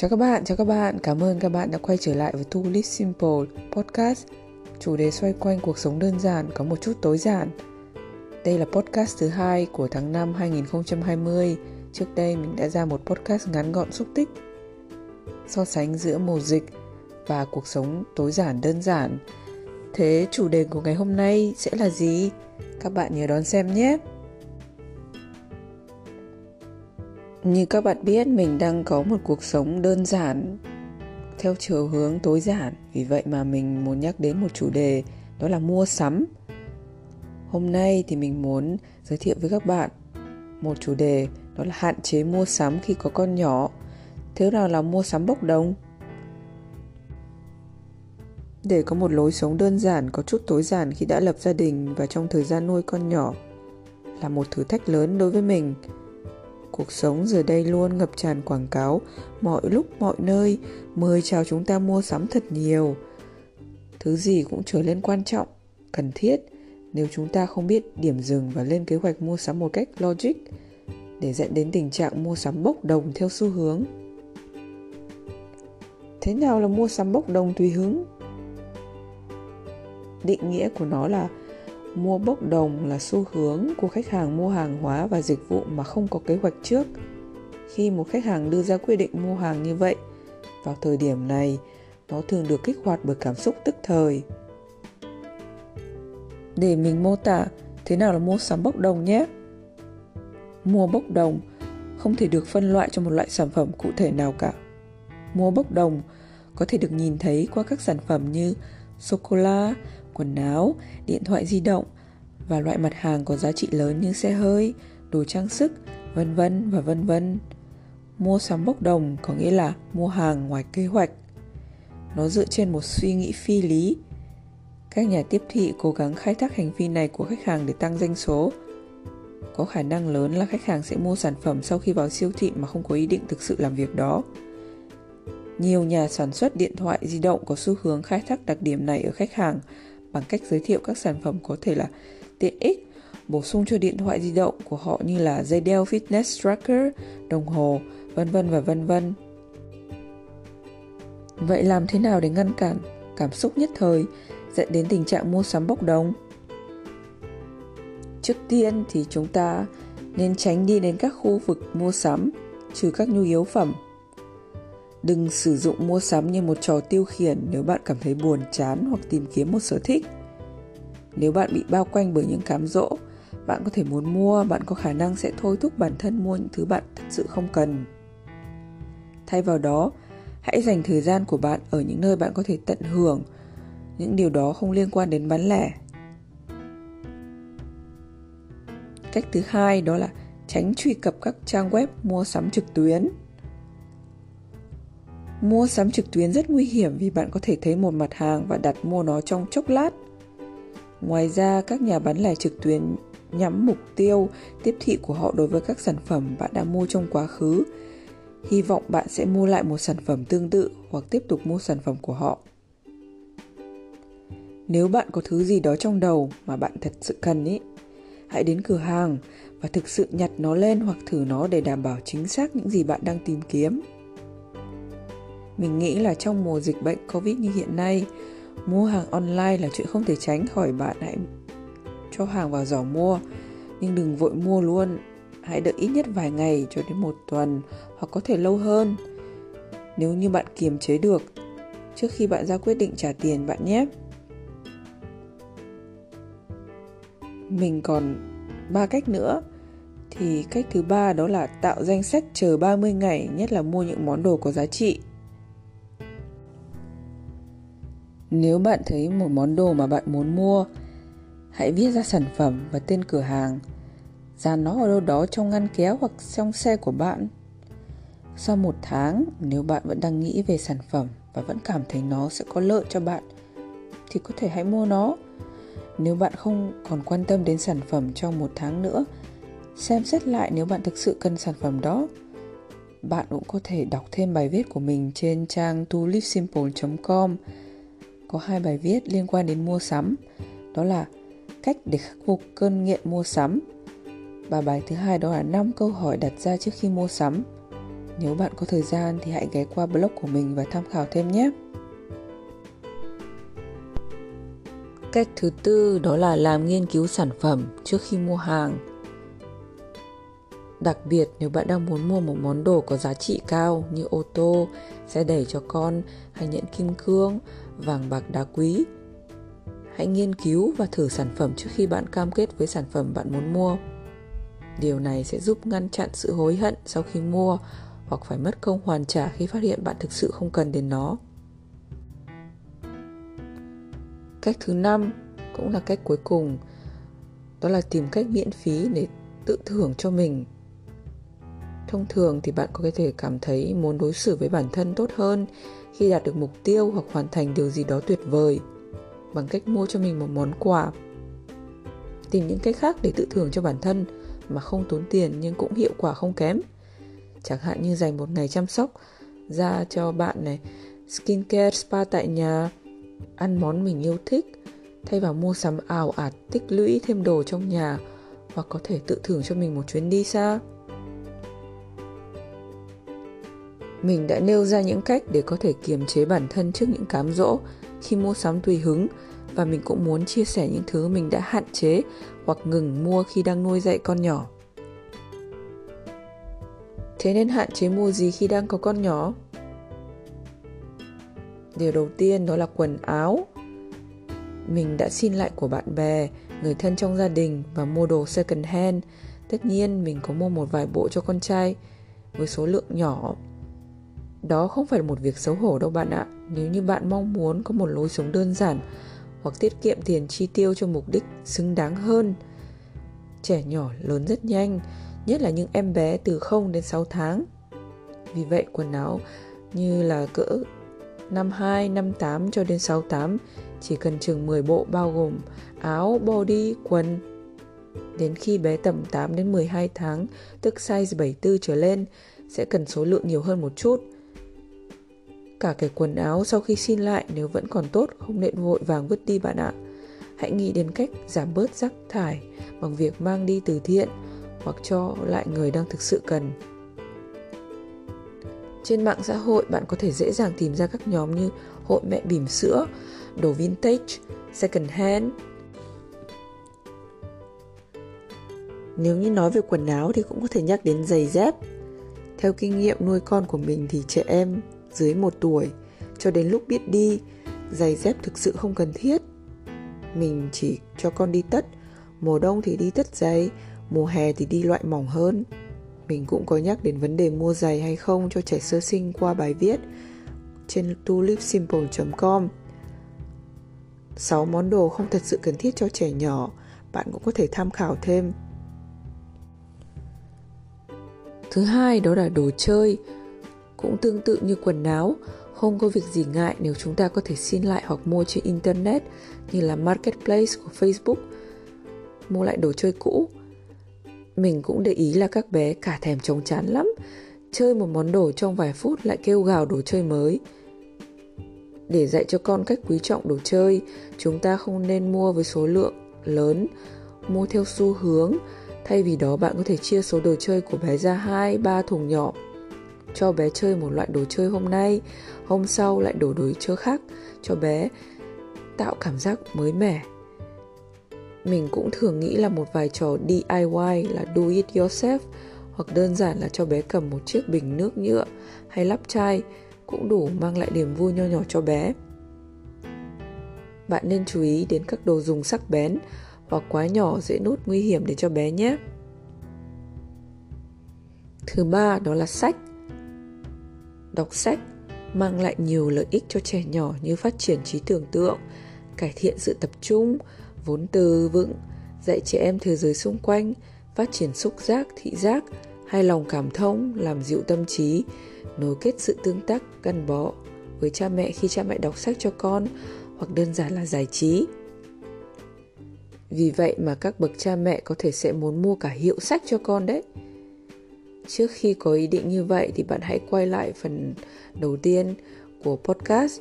Chào các bạn, chào các bạn. Cảm ơn các bạn đã quay trở lại với Thu Live Simple Podcast. Chủ đề xoay quanh cuộc sống đơn giản có một chút tối giản. Đây là podcast thứ hai của tháng 5 2020. Trước đây mình đã ra một podcast ngắn gọn xúc tích so sánh giữa mùa dịch và cuộc sống tối giản đơn giản. Thế chủ đề của ngày hôm nay sẽ là gì? Các bạn nhớ đón xem nhé. Như các bạn biết, mình đang có một cuộc sống đơn giản theo chiều hướng tối giản. Vì vậy mà mình muốn nhắc đến một chủ đề đó là mua sắm. Hôm nay thì mình muốn giới thiệu với các bạn một chủ đề đó là hạn chế mua sắm khi có con nhỏ. Thế nào là mua sắm bốc đồng? Để có một lối sống đơn giản, có chút tối giản khi đã lập gia đình và trong thời gian nuôi con nhỏ là một thử thách lớn đối với mình – Cuộc sống giờ đây luôn ngập tràn quảng cáo, mọi lúc mọi nơi, mời chào chúng ta mua sắm thật nhiều. Thứ gì cũng trở nên quan trọng, cần thiết nếu chúng ta không biết điểm dừng và lên kế hoạch mua sắm một cách logic để dẫn đến tình trạng mua sắm bốc đồng theo xu hướng. Thế nào là mua sắm bốc đồng tùy hứng? Định nghĩa của nó là mua bốc đồng là xu hướng của khách hàng mua hàng hóa và dịch vụ mà không có kế hoạch trước. Khi một khách hàng đưa ra quyết định mua hàng như vậy, vào thời điểm này, nó thường được kích hoạt bởi cảm xúc tức thời. Để mình mô tả, thế nào là mua sắm bốc đồng nhé? Mua bốc đồng không thể được phân loại cho một loại sản phẩm cụ thể nào cả. Mua bốc đồng có thể được nhìn thấy qua các sản phẩm như sô cô la quần áo, điện thoại di động và loại mặt hàng có giá trị lớn như xe hơi, đồ trang sức, vân vân và vân vân. Mua sắm bốc đồng có nghĩa là mua hàng ngoài kế hoạch. Nó dựa trên một suy nghĩ phi lý. Các nhà tiếp thị cố gắng khai thác hành vi này của khách hàng để tăng doanh số. Có khả năng lớn là khách hàng sẽ mua sản phẩm sau khi vào siêu thị mà không có ý định thực sự làm việc đó. Nhiều nhà sản xuất điện thoại di động có xu hướng khai thác đặc điểm này ở khách hàng bằng cách giới thiệu các sản phẩm có thể là tiện ích bổ sung cho điện thoại di động của họ như là dây đeo fitness tracker, đồng hồ, vân vân và vân vân. Vậy làm thế nào để ngăn cản cảm xúc nhất thời dẫn đến tình trạng mua sắm bốc đồng? Trước tiên thì chúng ta nên tránh đi đến các khu vực mua sắm trừ các nhu yếu phẩm Đừng sử dụng mua sắm như một trò tiêu khiển nếu bạn cảm thấy buồn chán hoặc tìm kiếm một sở thích. Nếu bạn bị bao quanh bởi những cám dỗ, bạn có thể muốn mua, bạn có khả năng sẽ thôi thúc bản thân mua những thứ bạn thật sự không cần. Thay vào đó, hãy dành thời gian của bạn ở những nơi bạn có thể tận hưởng những điều đó không liên quan đến bán lẻ. Cách thứ hai đó là tránh truy cập các trang web mua sắm trực tuyến. Mua sắm trực tuyến rất nguy hiểm vì bạn có thể thấy một mặt hàng và đặt mua nó trong chốc lát. Ngoài ra, các nhà bán lẻ trực tuyến nhắm mục tiêu tiếp thị của họ đối với các sản phẩm bạn đã mua trong quá khứ. Hy vọng bạn sẽ mua lại một sản phẩm tương tự hoặc tiếp tục mua sản phẩm của họ. Nếu bạn có thứ gì đó trong đầu mà bạn thật sự cần ý, hãy đến cửa hàng và thực sự nhặt nó lên hoặc thử nó để đảm bảo chính xác những gì bạn đang tìm kiếm. Mình nghĩ là trong mùa dịch bệnh Covid như hiện nay, mua hàng online là chuyện không thể tránh khỏi bạn hãy cho hàng vào giỏ mua. Nhưng đừng vội mua luôn, hãy đợi ít nhất vài ngày cho đến một tuần hoặc có thể lâu hơn. Nếu như bạn kiềm chế được trước khi bạn ra quyết định trả tiền bạn nhé. Mình còn ba cách nữa thì cách thứ ba đó là tạo danh sách chờ 30 ngày nhất là mua những món đồ có giá trị Nếu bạn thấy một món đồ mà bạn muốn mua, hãy viết ra sản phẩm và tên cửa hàng, Dàn nó ở đâu đó trong ngăn kéo hoặc trong xe của bạn. Sau một tháng, nếu bạn vẫn đang nghĩ về sản phẩm và vẫn cảm thấy nó sẽ có lợi cho bạn, thì có thể hãy mua nó. Nếu bạn không còn quan tâm đến sản phẩm trong một tháng nữa, xem xét lại nếu bạn thực sự cần sản phẩm đó. Bạn cũng có thể đọc thêm bài viết của mình trên trang tulipsimple.com có hai bài viết liên quan đến mua sắm đó là cách để khắc phục cơn nghiện mua sắm và bài thứ hai đó là 5 câu hỏi đặt ra trước khi mua sắm Nếu bạn có thời gian thì hãy ghé qua blog của mình và tham khảo thêm nhé. Cách thứ tư đó là làm nghiên cứu sản phẩm trước khi mua hàng. Đặc biệt nếu bạn đang muốn mua một món đồ có giá trị cao như ô tô, xe đẩy cho con hay nhẫn kim cương, vàng bạc đá quý. Hãy nghiên cứu và thử sản phẩm trước khi bạn cam kết với sản phẩm bạn muốn mua. Điều này sẽ giúp ngăn chặn sự hối hận sau khi mua hoặc phải mất công hoàn trả khi phát hiện bạn thực sự không cần đến nó. Cách thứ năm cũng là cách cuối cùng, đó là tìm cách miễn phí để tự thưởng cho mình. Thông thường thì bạn có thể cảm thấy muốn đối xử với bản thân tốt hơn khi đạt được mục tiêu hoặc hoàn thành điều gì đó tuyệt vời bằng cách mua cho mình một món quà. Tìm những cách khác để tự thưởng cho bản thân mà không tốn tiền nhưng cũng hiệu quả không kém. Chẳng hạn như dành một ngày chăm sóc da cho bạn này, skincare spa tại nhà, ăn món mình yêu thích, thay vào mua sắm ảo ạt tích lũy thêm đồ trong nhà hoặc có thể tự thưởng cho mình một chuyến đi xa. Mình đã nêu ra những cách để có thể kiềm chế bản thân trước những cám dỗ khi mua sắm tùy hứng và mình cũng muốn chia sẻ những thứ mình đã hạn chế hoặc ngừng mua khi đang nuôi dạy con nhỏ. Thế nên hạn chế mua gì khi đang có con nhỏ? Điều đầu tiên đó là quần áo. Mình đã xin lại của bạn bè, người thân trong gia đình và mua đồ second hand. Tất nhiên mình có mua một vài bộ cho con trai với số lượng nhỏ. Đó không phải là một việc xấu hổ đâu bạn ạ. Nếu như bạn mong muốn có một lối sống đơn giản hoặc tiết kiệm tiền chi tiêu cho mục đích xứng đáng hơn. Trẻ nhỏ lớn rất nhanh, nhất là những em bé từ 0 đến 6 tháng. Vì vậy quần áo như là cỡ 52, 58 cho đến 68 chỉ cần chừng 10 bộ bao gồm áo, body, quần. Đến khi bé tầm 8 đến 12 tháng, tức size 74 trở lên, sẽ cần số lượng nhiều hơn một chút. Cả cái quần áo sau khi xin lại nếu vẫn còn tốt không nên vội vàng vứt đi bạn ạ. Hãy nghĩ đến cách giảm bớt rác thải bằng việc mang đi từ thiện hoặc cho lại người đang thực sự cần. Trên mạng xã hội bạn có thể dễ dàng tìm ra các nhóm như hội mẹ bỉm sữa, đồ vintage, second hand. Nếu như nói về quần áo thì cũng có thể nhắc đến giày dép. Theo kinh nghiệm nuôi con của mình thì trẻ em dưới 1 tuổi cho đến lúc biết đi, giày dép thực sự không cần thiết. Mình chỉ cho con đi tất, mùa đông thì đi tất giày, mùa hè thì đi loại mỏng hơn. Mình cũng có nhắc đến vấn đề mua giày hay không cho trẻ sơ sinh qua bài viết trên tulipsimple.com. 6 món đồ không thật sự cần thiết cho trẻ nhỏ, bạn cũng có thể tham khảo thêm. Thứ hai đó là đồ chơi, cũng tương tự như quần áo, không có việc gì ngại nếu chúng ta có thể xin lại hoặc mua trên internet như là marketplace của Facebook, mua lại đồ chơi cũ. Mình cũng để ý là các bé cả thèm chống chán lắm. Chơi một món đồ trong vài phút lại kêu gào đồ chơi mới. Để dạy cho con cách quý trọng đồ chơi chúng ta không nên mua với số lượng lớn. Mua theo xu hướng. Thay vì đó bạn có thể chia số đồ chơi của bé ra hai ba thùng nhỏ cho bé chơi một loại đồ chơi hôm nay hôm sau lại đổ đồ chơi khác, cho bé tạo cảm giác mới mẻ mình cũng thường nghĩ là một vài trò DIY là do it yourself, hoặc đơn giản là cho bé cầm một chiếc bình nước nhựa hay lắp chai cũng đủ mang lại niềm vui nho nhỏ cho bé. Bạn nên chú ý đến các đồ dùng sắc bén hoặc quá nhỏ dễ nút nguy hiểm để cho bé nhé. Thứ ba, đó là sách. Đọc sách mang lại nhiều lợi ích cho trẻ nhỏ như phát triển trí tưởng tượng, cải thiện sự tập trung, vốn từ vựng, dạy trẻ em thế giới xung quanh, phát triển xúc giác, thị giác hay lòng cảm thông, làm dịu tâm trí, nối kết sự tương tác gắn bó với cha mẹ khi cha mẹ đọc sách cho con hoặc đơn giản là giải trí. Vì vậy mà các bậc cha mẹ có thể sẽ muốn mua cả hiệu sách cho con đấy. Trước khi có ý định như vậy thì bạn hãy quay lại phần đầu tiên của podcast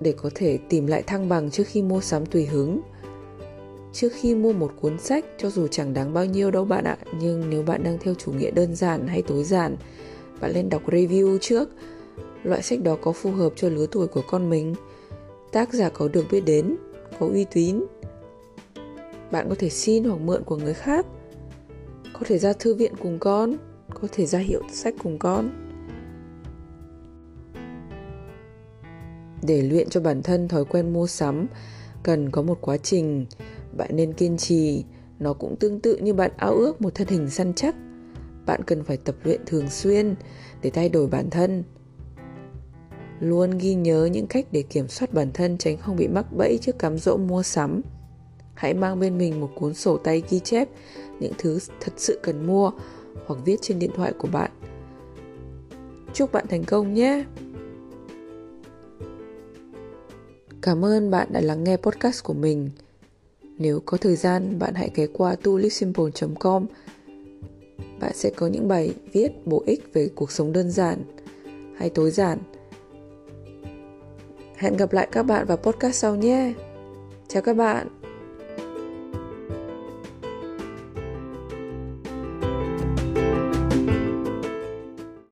để có thể tìm lại thăng bằng trước khi mua sắm tùy hứng. trước khi mua một cuốn sách, cho dù chẳng đáng bao nhiêu đâu bạn ạ, nhưng nếu bạn đang theo chủ nghĩa đơn giản hay tối giản, bạn nên đọc review trước. Loại sách đó có phù hợp cho lứa tuổi của con mình. Tác giả có được biết đến, có uy tín. Bạn có thể xin hoặc mượn của người khác có thể ra thư viện cùng con, có thể ra hiệu sách cùng con. Để luyện cho bản thân thói quen mua sắm, cần có một quá trình. Bạn nên kiên trì, nó cũng tương tự như bạn ao ước một thân hình săn chắc. Bạn cần phải tập luyện thường xuyên để thay đổi bản thân. Luôn ghi nhớ những cách để kiểm soát bản thân tránh không bị mắc bẫy trước cám dỗ mua sắm hãy mang bên mình một cuốn sổ tay ghi chép những thứ thật sự cần mua hoặc viết trên điện thoại của bạn. Chúc bạn thành công nhé! Cảm ơn bạn đã lắng nghe podcast của mình. Nếu có thời gian, bạn hãy ghé qua tulisimple.com bạn sẽ có những bài viết bổ ích về cuộc sống đơn giản hay tối giản. Hẹn gặp lại các bạn vào podcast sau nhé! Chào các bạn!